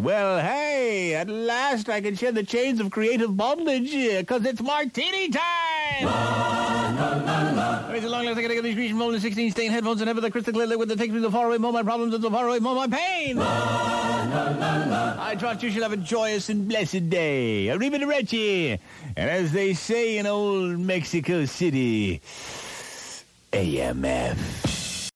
Well, hey, at last I can shed the chains of creative bondage, uh, because it's martini time! It's a long last I gotta get these Grecian Molded 16 stain headphones and ever the crystal clear liquid that takes me the far away, more my problems and the far away, more my pain! I trust you shall have a joyous and blessed day. Arrivederci! And as they say in old Mexico City, AMF.